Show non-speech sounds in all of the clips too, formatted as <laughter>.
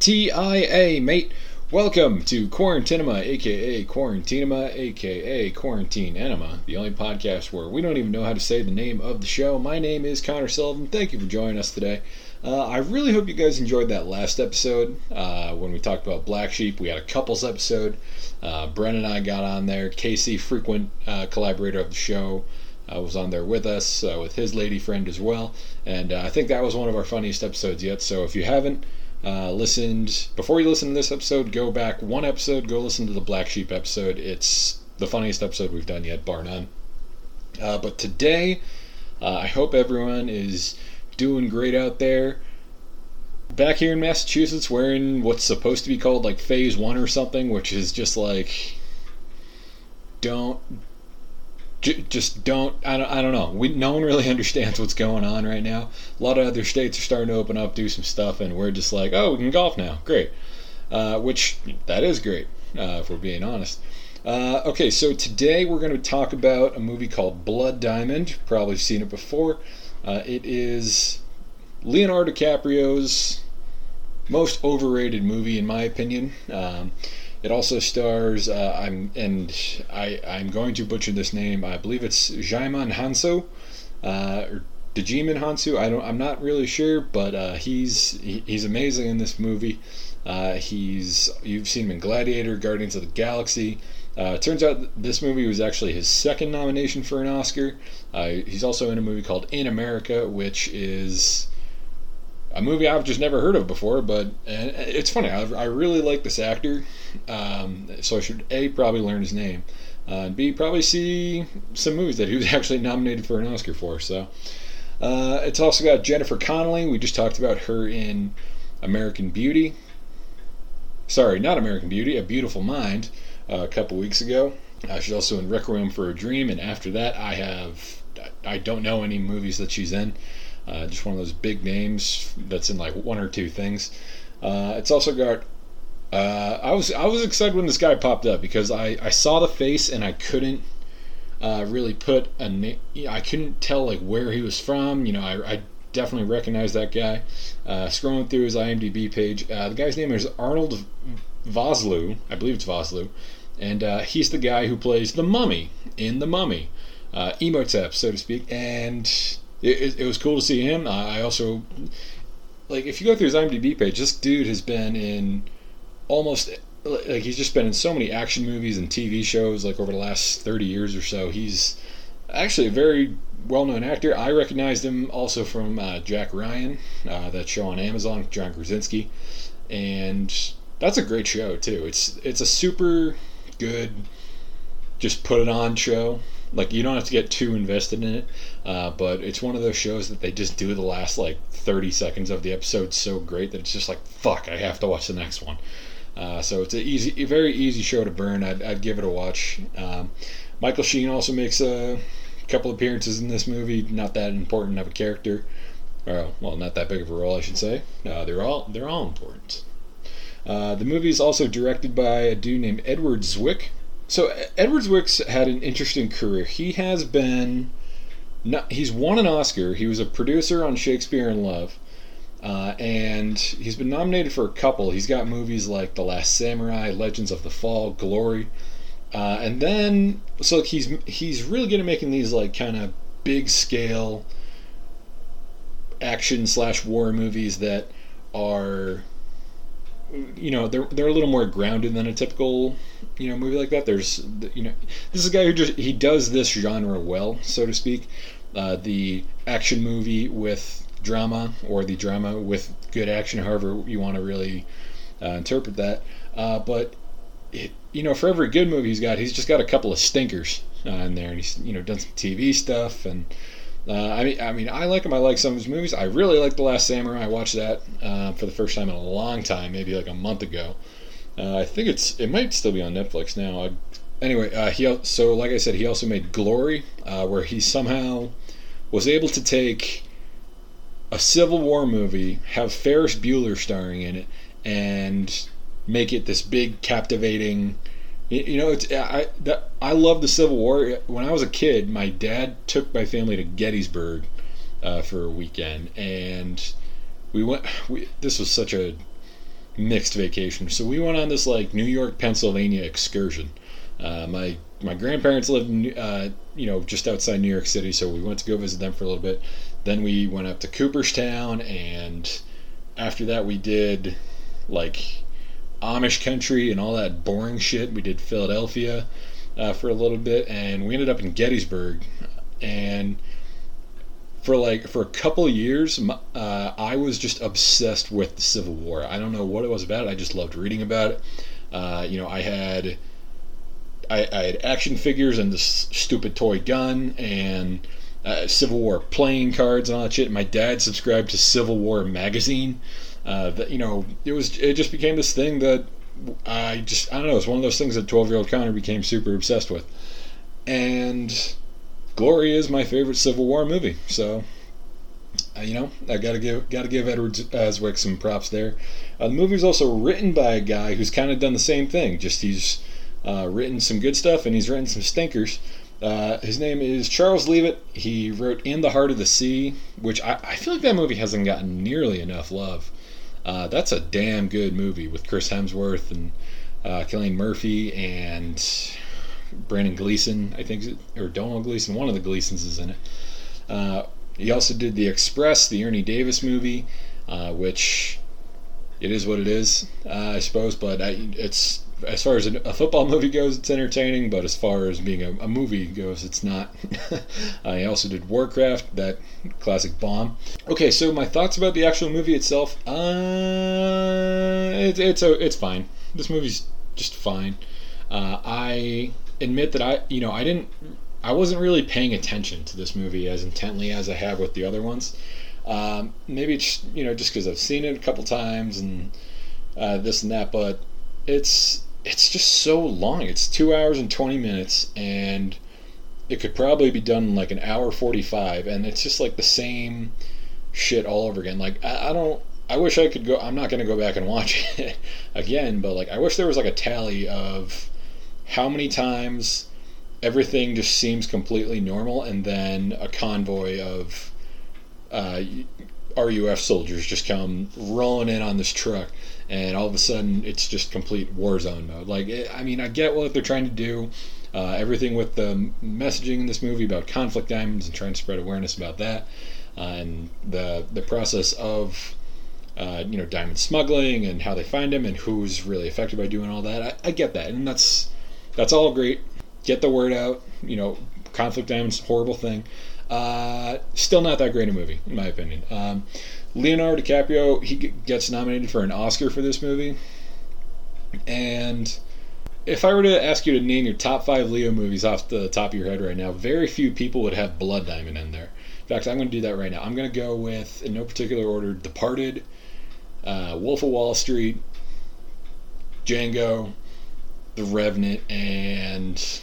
TIA, mate. Welcome to Quarantinema, aka Quarantinema, aka Quarantine Enema, the only podcast where we don't even know how to say the name of the show. My name is Connor Sullivan. Thank you for joining us today. Uh, I really hope you guys enjoyed that last episode uh, when we talked about Black Sheep. We had a couples episode. Uh, Bren and I got on there. Casey, frequent uh, collaborator of the show, uh, was on there with us uh, with his lady friend as well. And I think that was one of our funniest episodes yet. So if you haven't, uh, listened before you listen to this episode go back one episode go listen to the black sheep episode. It's the funniest episode we've done yet bar none. Uh, but today uh, i hope everyone is doing great out there. Back here in massachusetts we're in what's supposed to be called like phase one or something which is just like don't j- just don't I, don't I don't know. We no one really <laughs> understands what's going on right now. A lot of other states are starting to open up do some stuff and we're just like oh we can golf now. Great. Uh, which that is great uh, if we're being honest. Uh, okay so today we're going to talk about a movie called blood diamond. Probably seen it before. Uh, it is leonardo dicaprio's most overrated movie in my opinion. Um, it also stars uh, I'm and I I'm going to butcher this name. I believe it's Djimon Hounsou, uh, or Djimon Hounsou. I don't. I'm not really sure, but uh, he's he, he's amazing in this movie. Uh, he's you've seen him in Gladiator, Guardians of the Galaxy. Uh, turns out this movie was actually his second nomination for an Oscar. Uh, he's also in a movie called In America, which is a movie I've just never heard of before, but it's funny. I, I really like this actor, um, so I should a probably learn his name, uh, and b probably see some movies that he was <laughs> actually nominated for an Oscar for. So uh, it's also got Jennifer Connelly. We just talked about her in American Beauty. Sorry, not American Beauty, A Beautiful Mind, uh, a couple weeks ago. Uh, she's also in Requiem for a Dream, and after that, I have I don't know any movies that she's in. Uh, just one of those big names that's in like one or two things. Uh, it's also got. Uh, I was I was excited when this guy popped up because I, I saw the face and I couldn't uh, really put a name. I couldn't tell like where he was from. You know, I, I definitely recognize that guy. Uh, scrolling through his IMDb page, uh, the guy's name is Arnold Vosloo. I believe it's Vosloo, and he's the guy who plays the Mummy in the Mummy, uh, Imhotep, so to speak, and it, it, it was cool to see him. I also like if you go through his IMDb page, this dude has been in almost like he's just been in so many action movies and TV shows like over the last 30 years or so. He's actually a very well-known actor. I recognized him also from uh, Jack Ryan, uh, that show on Amazon, John Krasinski, and that's a great show too. It's it's a super good, just put it on show. Like you don't have to get too invested in it, uh, but it's one of those shows that they just do the last like 30 seconds of the episode so great that it's just like fuck, I have to watch the next one. Uh, so it's an easy, a very easy show to burn. I'd, I'd give it a watch. Um, Michael Sheen also makes a couple appearances in this movie. Not that important of a character, or well, not that big of a role, I should say. Uh, they're all they're all important. Uh, the movie is also directed by a dude named Edward Zwick, so Edward Zwick's had an interesting career. He has been, not, he's won an Oscar. He was a producer on Shakespeare in Love, uh, and he's been nominated for a couple. He's got movies like The Last Samurai, Legends of the Fall, Glory, uh, and then so he's he's really good at making these like kind of big scale action slash war movies that are you know they're they're a little more grounded than a typical you know movie like that. There's you know this is a guy who just he does this genre well, so to speak. Uh, the action movie with drama or the drama with good action, however you want to really uh, interpret that. Uh, but it, you know, for every good movie he's got, he's just got a couple of stinkers uh, in there, and he's you know done some TV stuff and. Uh, I mean, I mean, I like him. I like some of his movies. I really like The Last Samurai. I watched that uh, for the first time in a long time, maybe like a month ago. Uh, I think it's it might still be on Netflix now. I, anyway, he so like I said, he also made Glory, where he somehow was able to take a Civil War movie, have Ferris Bueller starring in it, and make it this big, captivating. You know, it's I that, I love the Civil War. When I was a kid, my dad took my family to Gettysburg uh, for a weekend, and we went. We, this was such a mixed vacation. So we went on this like New York, Pennsylvania excursion. Uh, my my grandparents lived, in, uh, you know, just outside New York City, so we went to go visit them for a little bit. Then we went up to Cooperstown, and after that we did like Amish country and all that boring shit. We did Philadelphia uh, for a little bit, and we ended up in Gettysburg. And for like for a couple years, uh, I was just obsessed with the Civil War. I don't know what it was about. I just loved reading about it. Uh, you know, I had I, I, had action figures and this stupid toy gun and uh, Civil War playing cards and all that shit. My dad subscribed to Civil War magazine. Uh, that you know, it was it just became this thing that I just I don't know. It's one of those things that twelve year old Connor became super obsessed with, and Glory is my favorite Civil War movie. So, uh, you know, I gotta give gotta give Edward Zwick some props there. Uh, the movie's also written by a guy who's kind of done the same thing. Just he's uh, written some good stuff and he's written some stinkers. Uh, his name is Charles Leavitt. He wrote In the Heart of the Sea, which I, I feel like that movie hasn't gotten nearly enough love. Uh, that's a damn good movie with Chris Hemsworth and uh, Cillian Murphy and Brendan Gleeson, I think, or Donald Gleeson. One of the Gleesons is in it. Uh, he also did The Express, the Ernie Davis movie, uh, which it is what it is, uh, I suppose. But I, it's as far as a football <laughs> movie goes, it's entertaining, but as far as being a, a movie goes, it's not. <laughs> I also did Warcraft, that classic bomb. Okay, so my thoughts about the actual movie itself. Uh, it, it's a, it's fine. This movie's just fine. Uh, I admit that I, you know, I didn't, I wasn't really paying attention to this movie as intently as I have with the other ones. Um, maybe it's, you know, just because I've seen it a couple times and uh, this and that, but it's it's just so long. It's two hours and 20 minutes, and it could probably be done in like an hour 45, and it's just like the same shit all over again. Like, I, I don't. I wish I could go. I'm not going to go back and watch <laughs> it again, but like, I wish there was like a tally of how many times everything just seems completely normal, and then a convoy of uh, RUF soldiers just come rolling in on this truck and all of a sudden it's just complete war zone mode. Like, it, I mean, I get what they're trying to do. Uh, everything with the messaging in this movie about conflict diamonds and trying to spread awareness about that, uh, and the the process of uh, you know diamond smuggling and how they find them and who's really affected by doing all that. I, I get that, and that's that's all great. Get the word out. You know, conflict diamonds horrible thing. Uh, still not that great a movie, in my opinion. Um, Leonardo DiCaprio he gets nominated for an Oscar for this movie, and if I were to ask you to name your top five Leo movies off the top of your head right now, very few people would have Blood Diamond in there. In fact, I'm going to do that right now. I'm going to go with, in no particular order, Departed, uh, Wolf of Wall Street, Django, The Revenant, and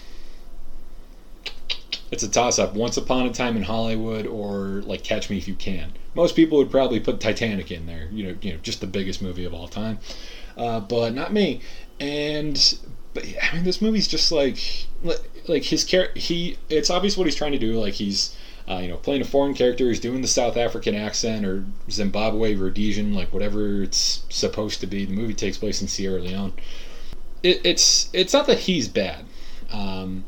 it's a toss up. Once Upon a Time in Hollywood or like Catch Me If You Can most people would probably put Titanic in there. You know, you know, just the biggest movie of all time. Uh, but not me. And but I mean, this movie's just like like his character. He it's obvious what he's trying to do. Like he's uh, you know playing a foreign character. He's doing the South African accent or Zimbabwe Rhodesian, like whatever it's supposed to be. The movie takes place in Sierra Leone. It, it's it's not that he's bad. Um,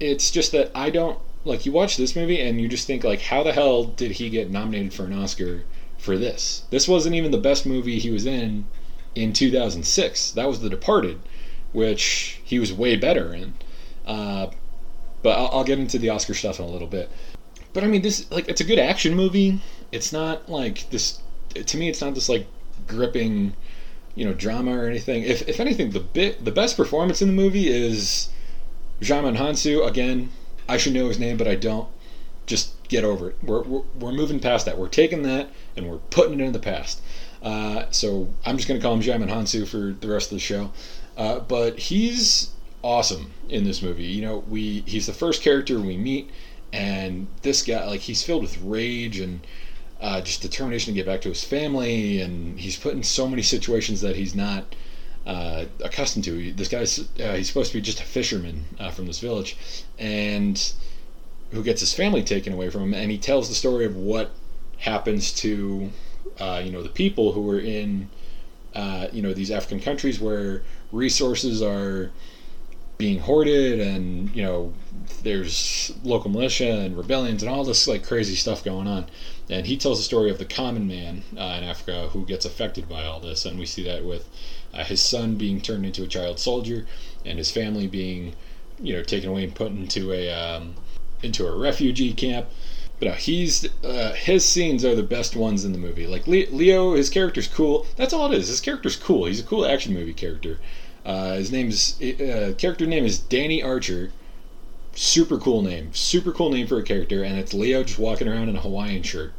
it's just that I don't like you watch this movie and you just think like how the hell did he get nominated for an Oscar for this? This wasn't even the best movie he was in in 2006. That was The Departed, which he was way better in. Uh, but I'll, I'll, get into the Oscar stuff in a little bit. But I mean, this like it's a good action movie. It's not like this. To me, it's not this like gripping, you know, drama or anything. If if anything, the bit the best performance in the movie is Djimon Hounsou again I should know his name, but I don't. Just get over it. We're, we're, we're moving past that. We're taking that and we're putting it in the past. Uh, so I'm just going to call him Djimon Hounsou for the rest of the show. Uh, but he's awesome in this movie. You know, we he's the first character we meet, and this guy, like, he's filled with rage and uh, just determination to get back to his family, and he's put in so many situations that he's not uh, accustomed to. This guy's uh, he's supposed to be just a fisherman uh, from this village, and who gets his family taken away from him. And he tells the story of what happens to uh, you know the people who were in uh, you know these African countries where resources are being hoarded and you know there's local militia and rebellions and all this like crazy stuff going on and he tells the story of the common man uh, in africa who gets affected by all this and we see that with uh, his son being turned into a child soldier and his family being you know taken away and put into a um, into a refugee camp but no, he's uh, his scenes are the best ones in the movie. Like Leo, his character's cool. That's all it is. His character's cool. He's a cool action movie character. Uh, his name's uh, character name is Danny Archer. Super cool name. Super cool name for a character, and it's Leo just walking around in a Hawaiian shirt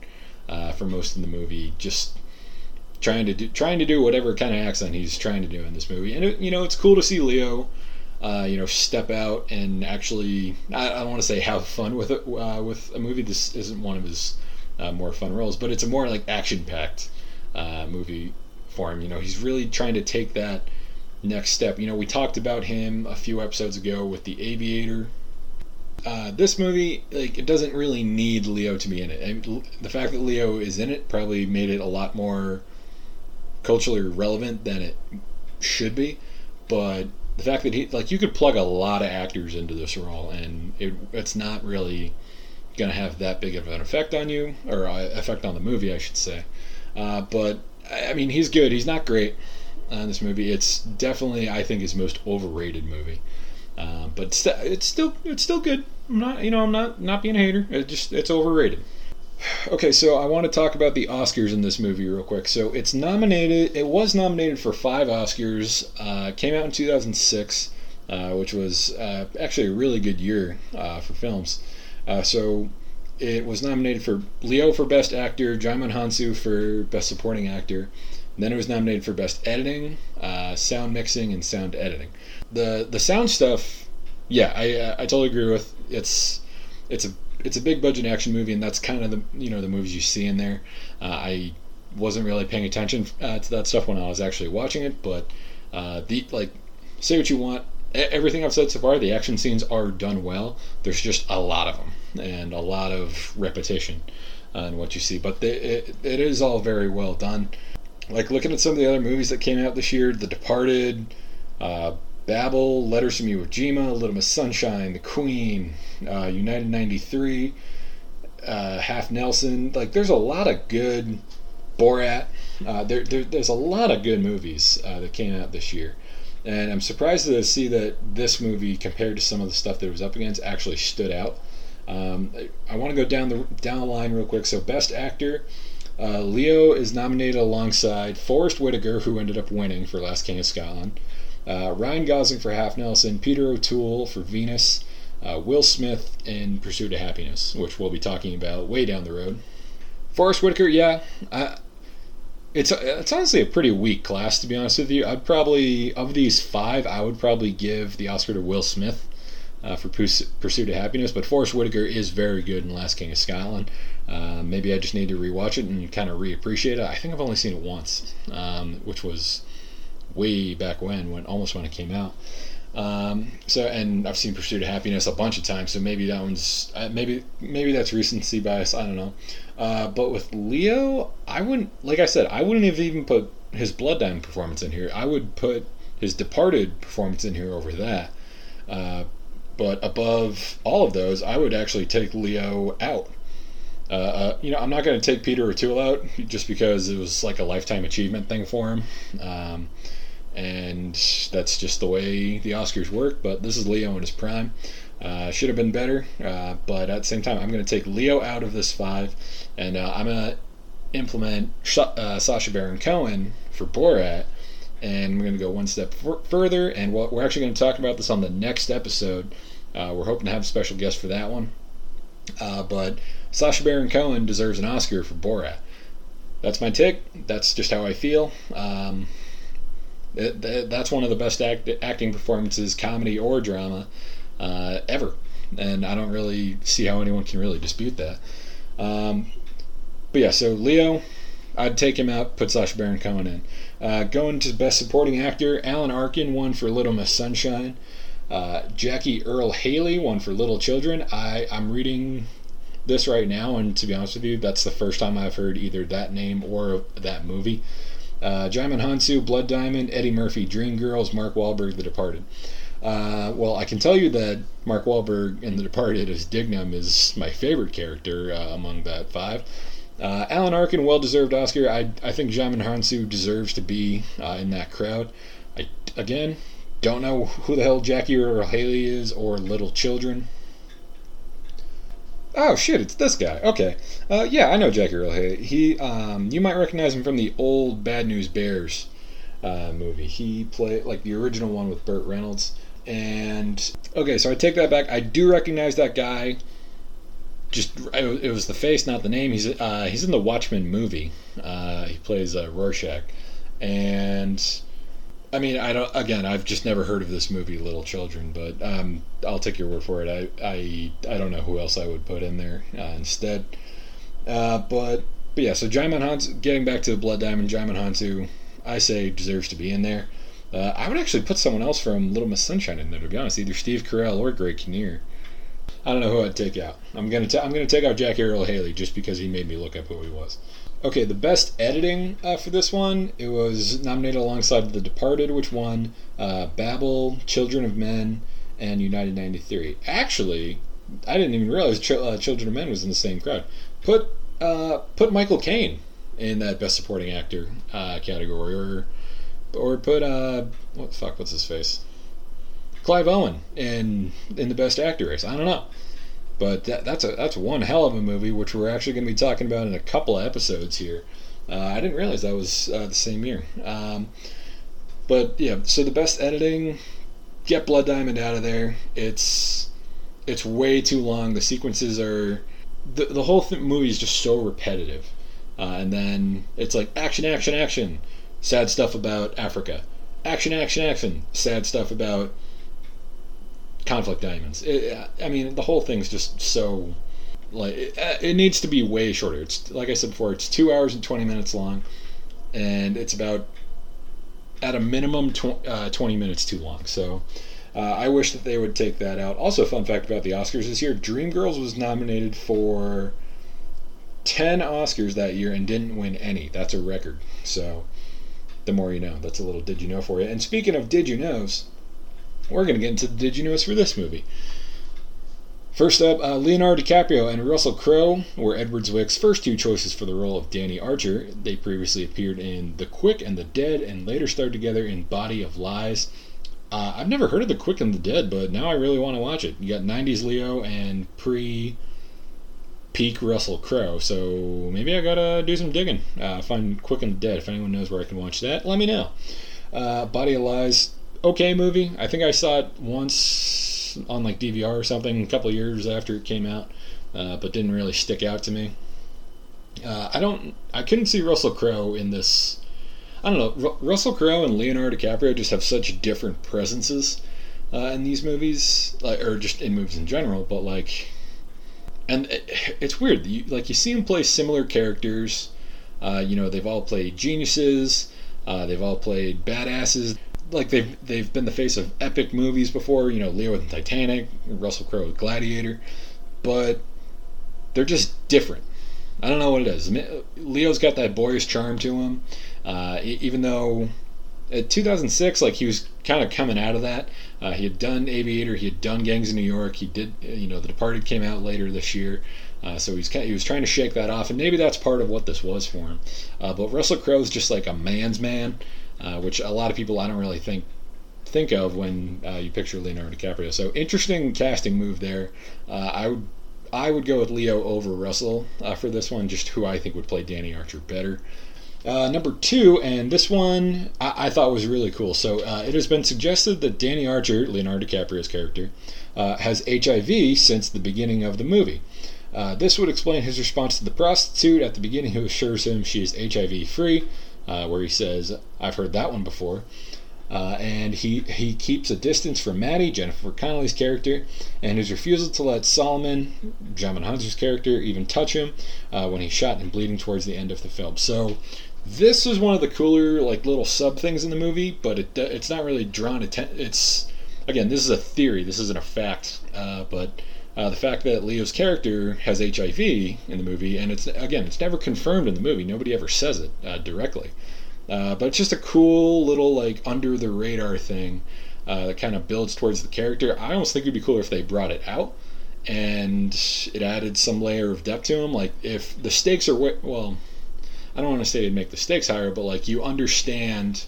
uh, for most of the movie, just trying to do trying to do whatever kind of accent he's trying to do in this movie. And it, you know, it's cool to see Leo uh, you know, step out and actually, I, I don't want to say have fun with it uh, with a movie. This isn't one of his uh, more fun roles, but it's a more like action-packed uh, movie for him. You know, he's really trying to take that next step. You know, we talked about him a few episodes ago with The Aviator. Uh, this movie, like, it doesn't really need Leo to be in it. The fact that Leo is in it probably made it a lot more culturally relevant than it should be. But the fact that he like you could plug a lot of actors into this role and it, it's not really to have that big of an effect on you or uh, effect on the movie I should say. Uh, but I mean he's good. He's not great in this movie. It's definitely I think his most overrated movie. Uh, but it's, it's still it's still good. I'm not you know I'm not not being a hater. It just it's overrated Okay, so I want to talk about the Oscars in this movie real quick. So it's nominated. It was nominated for five Oscars. Uh, came out in 2006, uh, which was uh, actually a really good year uh, for films. Uh, so it was nominated for Leo for Best Actor, Djimon Hounsou for Best Supporting Actor. then it was nominated for Best Editing, uh, Sound Mixing, and Sound Editing. The the sound stuff, yeah, I I totally agree with. It's it's a it's a big budget action movie, and that's kind of the you know the movies you see in there. Uh, I wasn't really paying attention uh, to that stuff when I was actually watching it, but uh, the like say what you want. Everything I've said so far, the action scenes are done well. There's just a lot of them and a lot of repetition on what you see, but it, it is all very well done. Like looking at some of the other movies that came out this year, The Departed, uh, Babel, Letters from Iwo Jima, Little Miss Sunshine, The Queen, uh, United 93, uh, Half Nelson. Like, there's a lot of good Borat. Uh, there, there, there's a lot of good movies uh, that came out this year. And I'm surprised to see that this movie, compared to some of the stuff that it was up against, actually stood out. Um, I, I want to go down the down the line real quick. So, Best Actor, uh, Leo is nominated alongside Forest Whitaker, who ended up winning for Last King of Scotland. Uh, Ryan Gosling for Half Nelson, Peter O'Toole for Venus, uh, Will Smith in Pursuit of Happiness, which we'll be talking about way down the road. Forest Whitaker, yeah, it's it's honestly a pretty weak class to be honest with you. I'd probably of these five, I would probably give the Oscar to Will Smith uh, for Pursuit of Happiness, but Forest Whitaker is very good in Last King of Scotland. Uh, maybe I just need to rewatch it and kind of reappreciate it. I think I've only seen it once, um, which was way back when, when almost when it came out. Um, so, and I've seen Pursuit of Happiness a bunch of times, so maybe that one's uh, maybe maybe that's recency bias. I don't know. Uh, but with Leo, I wouldn't like I said, I wouldn't have even put his Blood Diamond performance in here. I would put his Departed performance in here over that. Uh, but above all of those, I would actually take Leo out. Uh, uh, you know, I'm not going to take Peter O'Toole out just because it was like a lifetime achievement thing for him. Um, and that's just the way the Oscars work. But this is Leo in his prime. Uh, should have been better, uh, but at the same time, I'm going to take Leo out of this five, and uh, I'm going to implement Sh- uh, Sacha Baron Cohen for Borat, and we're going to go one step f- further, and we're actually going to talk about this on the next episode. Uh, we're hoping to have a special guest for that one, uh, but Sacha Baron Cohen deserves an Oscar for Borat. That's my tick. That's just how I feel. Um, it, that's one of the best act, acting performances, comedy or drama, uh, ever. And I don't really see how anyone can really dispute that. Um, but yeah, so Leo, I'd take him out, put Sacha Baron Cohen in. Uh, going to Best Supporting Actor, Alan Arkin won for Little Miss Sunshine. Uh, Jackie Earle Haley won for Little Children. I, I'm reading this right now, and to be honest with you, that's the first time I've heard either that name or that movie. Uh, Djimon Hounsou, Blood Diamond, Eddie Murphy, Dreamgirls, Mark Wahlberg, The Departed. Uh, well, I can tell you that Mark Wahlberg in The Departed as Dignam is my favorite character uh, among that five. Uh, Alan Arkin, well-deserved Oscar. I, I think Djimon Hounsou deserves to be uh, in that crowd. I again don't know who the hell Jackie Earle Haley is or Little Children. Oh shit, it's this guy. Okay, uh, yeah, I know Jackie Earle Haley. He, um, you might recognize him from the old Bad News Bears uh, movie. He played like the original one with Burt Reynolds. And okay, so I take that back. I do recognize that guy. Just it was the face, not the name. He's uh, he's in the Watchmen movie. Uh, he plays uh, Rorschach, and I mean, I don't. Again, I've just never heard of this movie, Little Children, but um, I'll take your word for it. I, I, I don't know who else I would put in there uh, instead. Uh, but, but yeah, so Djimon Hounsou, getting back to the Blood Diamond, Djimon Hounsou, I say deserves to be in there. Uh, I would actually put someone else from Little Miss Sunshine in there, to be honest, either Steve Carell or Greg Kinnear. I don't know who I'd take out. I'm gonna I'm gonna take out Jack Earle Haley just because he made me look up who he was. Okay, the best editing uh, for this one, it was nominated alongside The Departed, which won uh, Babel, Children of Men, and United 93. Actually, I didn't even realize Ch- uh, Children of Men was in the same crowd. Put uh, put Michael Caine in that Best Supporting Actor uh, category, or or put uh, what the fuck, what's his face? Clive Owen in in the Best Actor race. I don't know. But that, that's a that's one hell of a movie, which we're actually going to be talking about in a couple of episodes here. Uh, I didn't realize that was uh, the same year. Um, but yeah, so the best editing, get Blood Diamond out of there. It's it's way too long. The sequences are the the whole th- movie is just so repetitive, uh, and then it's like action, action, action, sad stuff about Africa, action, action, action, sad stuff about conflict diamonds. It, I mean, the whole thing's just so like it, uh, it, needs to be way shorter. It's like I said before, it's two hours and twenty minutes long, and it's about at a minimum tw- uh, twenty minutes too long. So. Uh, I wish that they would take that out. Also, fun fact about the Oscars this year: Dreamgirls was nominated for ten Oscars that year and didn't win any. That's a record. So, the more you know. That's a little did you know for you. And speaking of did you knows, we're going to get into the Did for this movie. First up, uh, Leonardo DiCaprio and Russell Crowe were Edward Zwick's first two choices for the role of Danny Archer. They previously appeared in The Quick and the Dead and later starred together in Body of Lies. Uh, I've never heard of The Quick and the Dead, but now I really want to watch it. You got 90s Leo and pre peak Russell Crowe, so maybe I gotta do some digging. Uh, find Quick and the Dead. If anyone knows where I can watch that, let me know. Uh, Body of Lies, okay movie. I think I saw it once on like DVR or something a couple years after it came out, uh, but didn't really stick out to me. Uh, I don't. I couldn't see Russell Crowe in this. I don't know. R- Russell Crowe and Leonardo DiCaprio just have such different presences uh, in these movies, like, or just in movies in general. But like, and it, it's weird. You, like you see them play similar characters. Uh, you know, they've all played geniuses. Uh, they've all played badasses like they've they've been the face of epic movies before. You know, Leo with Titanic, Russell Crowe with Gladiator, but they're just different. I don't know what it is. Leo's got that boyish charm to him, uh, even though at 2006, like he was kind of coming out of that. Uh, he had done Aviator, he had done Gangs of New York, he did, you know, The Departed came out later this year. Uh, so he's he was trying to shake that off, and maybe that's part of what this was for him. Uh, but Russell Crowe's just like a man's man, uh, which a lot of people I don't really think think of when uh, you picture Leonardo DiCaprio. So interesting casting move there. Uh, I would I would go with Leo over Russell uh, for this one, just who I think would play Danny Archer better. Uh, number two, and this one I, I, thought was really cool. So uh, it has been suggested that Danny Archer, Leonardo DiCaprio's character, has HIV since the beginning of the movie. Uh, this would explain his response to the prostitute at the beginning who assures him she is HIV free, uh, where he says, I've heard that one before. Uh, and he, he keeps a distance from Maddie, Jennifer Connelly's character, and his refusal to let Solomon, Djimon Hounsou's character, even touch him uh, when he's shot and bleeding towards the end of the film. So this is one of the cooler like little sub things in the movie, but it it's not really drawn attention. It's again, this is a theory. This isn't a fact, uh, but uh, the fact that Leo's character has HIV in the movie, and it's again, it's never confirmed in the movie. Nobody ever says it uh, directly, Uh, but it's just a cool little like under the radar thing uh, that kind of builds towards the character. I almost think it'd be cooler if they brought it out and it added some layer of depth to him. Like if the stakes are well, I don't want to say it'd make the stakes higher, but like you understand,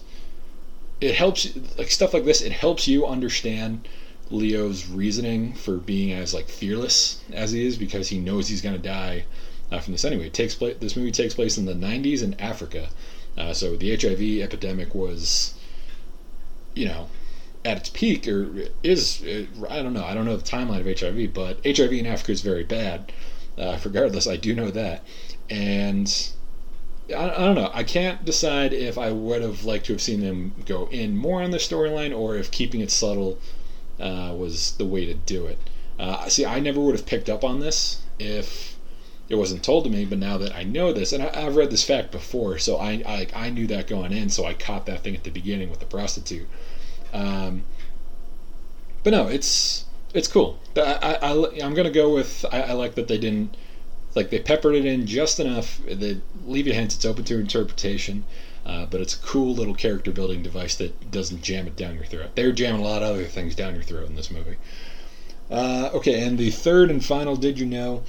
it helps like stuff like this. It helps you understand Leo's reasoning for being as like fearless as he is because he knows he's gonna die uh, from this anyway. It takes place. This movie takes place in the '90s in Africa, uh, so the HIV epidemic was, you know, at its peak, or is I don't know. I don't know the timeline of HIV, but HIV in Africa is very bad. Uh, regardless, I do know that, and I, I, don't know. I can't decide if I would have liked to have seen them go in more on the storyline, or if keeping it subtle uh, was the way to do it. Uh, see, I never would have picked up on this if it wasn't told to me. But now that I know this, and I, have read this fact before, so I, I I knew that going in, so I caught that thing at the beginning with the prostitute. Um, but no, it's it's cool. I, I, am gonna go with I, I, like that they didn't like they peppered it in just enough. They leave you hints. It's open to interpretation, uh, but it's a cool little character building device that doesn't jam it down your throat. They're jamming a lot of other things down your throat in this movie. Uh, okay, and the third and final did you know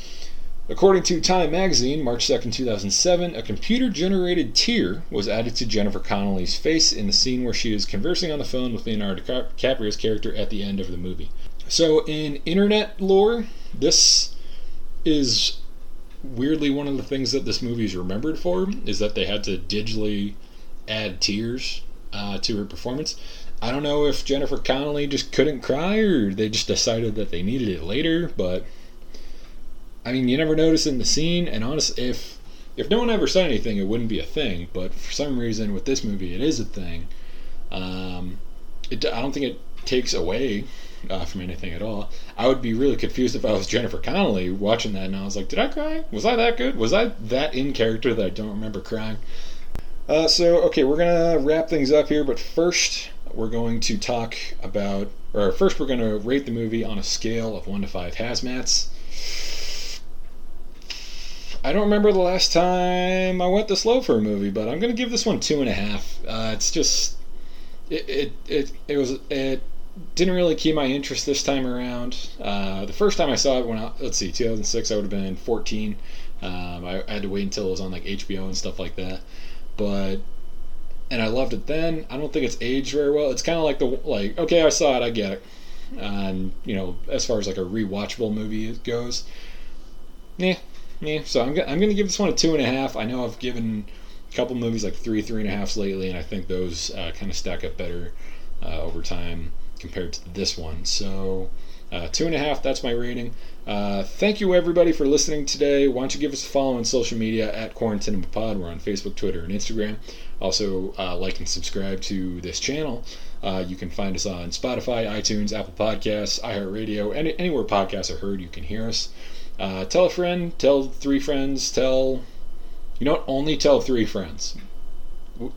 According to Time magazine, March 2nd, 2007, a computer generated tear was added to Jennifer Connelly's face in the scene where she is conversing on the phone with Leonardo DiCaprio's character at the end of the movie. So, in internet lore, this is weirdly one of the things that this movie is remembered for is that they had to digitally add tears uh, to her performance. I don't know if Jennifer Connelly just couldn't cry or they just decided that they needed it later, but I mean, you never notice in the scene, and honestly, if if no one ever said anything, it wouldn't be a thing. But for some reason, with this movie, it is a thing. Um, it, I don't think it takes away uh, from anything at all. I would be really confused if I was Jennifer Connelly watching that and I was like, did I cry? Was I that good? Was I that in character that I don't remember crying? Uh, so, okay, we're going to wrap things up here, but first, we're going to talk about, or first, we're going to rate the movie on a scale of 1 to 5 hazmats. I don't remember the last time I went this low for a movie, but I'm gonna give this one two and a half. Uh, it's just it, it it it was it didn't really keep my interest this time around. Uh, the first time I saw it when I, let's see 2006 I would have been 14. Um, I, I, had to wait until it was on like HBO and stuff like that, but and I loved it then. I don't think it's aged very well. It's kind of like the like okay I saw it I get it, and you know as far as like a rewatchable movie goes, yeah yeah, so I'm, I'm to give this one a two and a half. I know I've given a couple movies like three, three and a halfs lately, and I think those uh, kind of stack up better uh, over time compared to this one. So uh, two and a half, that's my rating. Uh, thank you everybody for listening today. Why don't you give us a follow on social media at Quarantine and Pod? We're on Facebook, Twitter, and Instagram. Also, uh, like and subscribe to this channel. Uh, you can find us on Spotify, iTunes, Apple Podcasts, iHeartRadio, any, anywhere podcasts are heard, you can hear us. Uh, tell a friend, tell three friends, tell. You don't only tell three friends.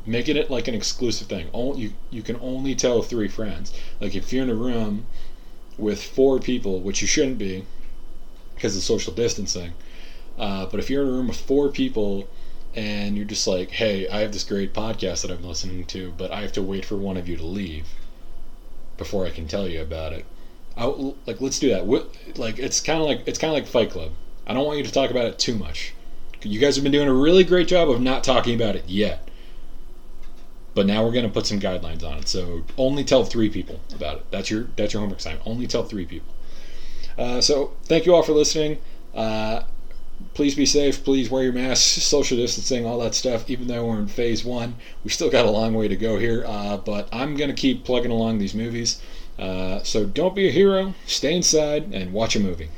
Making it like an exclusive thing. Only, you, you can only tell three friends. Like if you're in a room with four people, which you shouldn't be because of social distancing, uh, but if you're in a room with four people and you're just like, hey, I have this great podcast that I'm listening to, but I have to wait for one of you to leave before I can tell you about it I, like let's do that. like it's kind of like it's kind of like Fight Club. I don't want you to talk about it too much. You guys have been doing a really great job of not talking about it yet. But now we're going to put some guidelines on it. So only tell three people about it. That's your that's your homework assignment. Only tell three people. Uh, so thank you all for listening. Uh, please be safe. Please wear your masks, social distancing, all that stuff. Even though we're in phase one, we still got a long way to go here. Uh, but I'm going to keep plugging along these movies. Uh, so don't be a hero, stay inside, and watch a movie.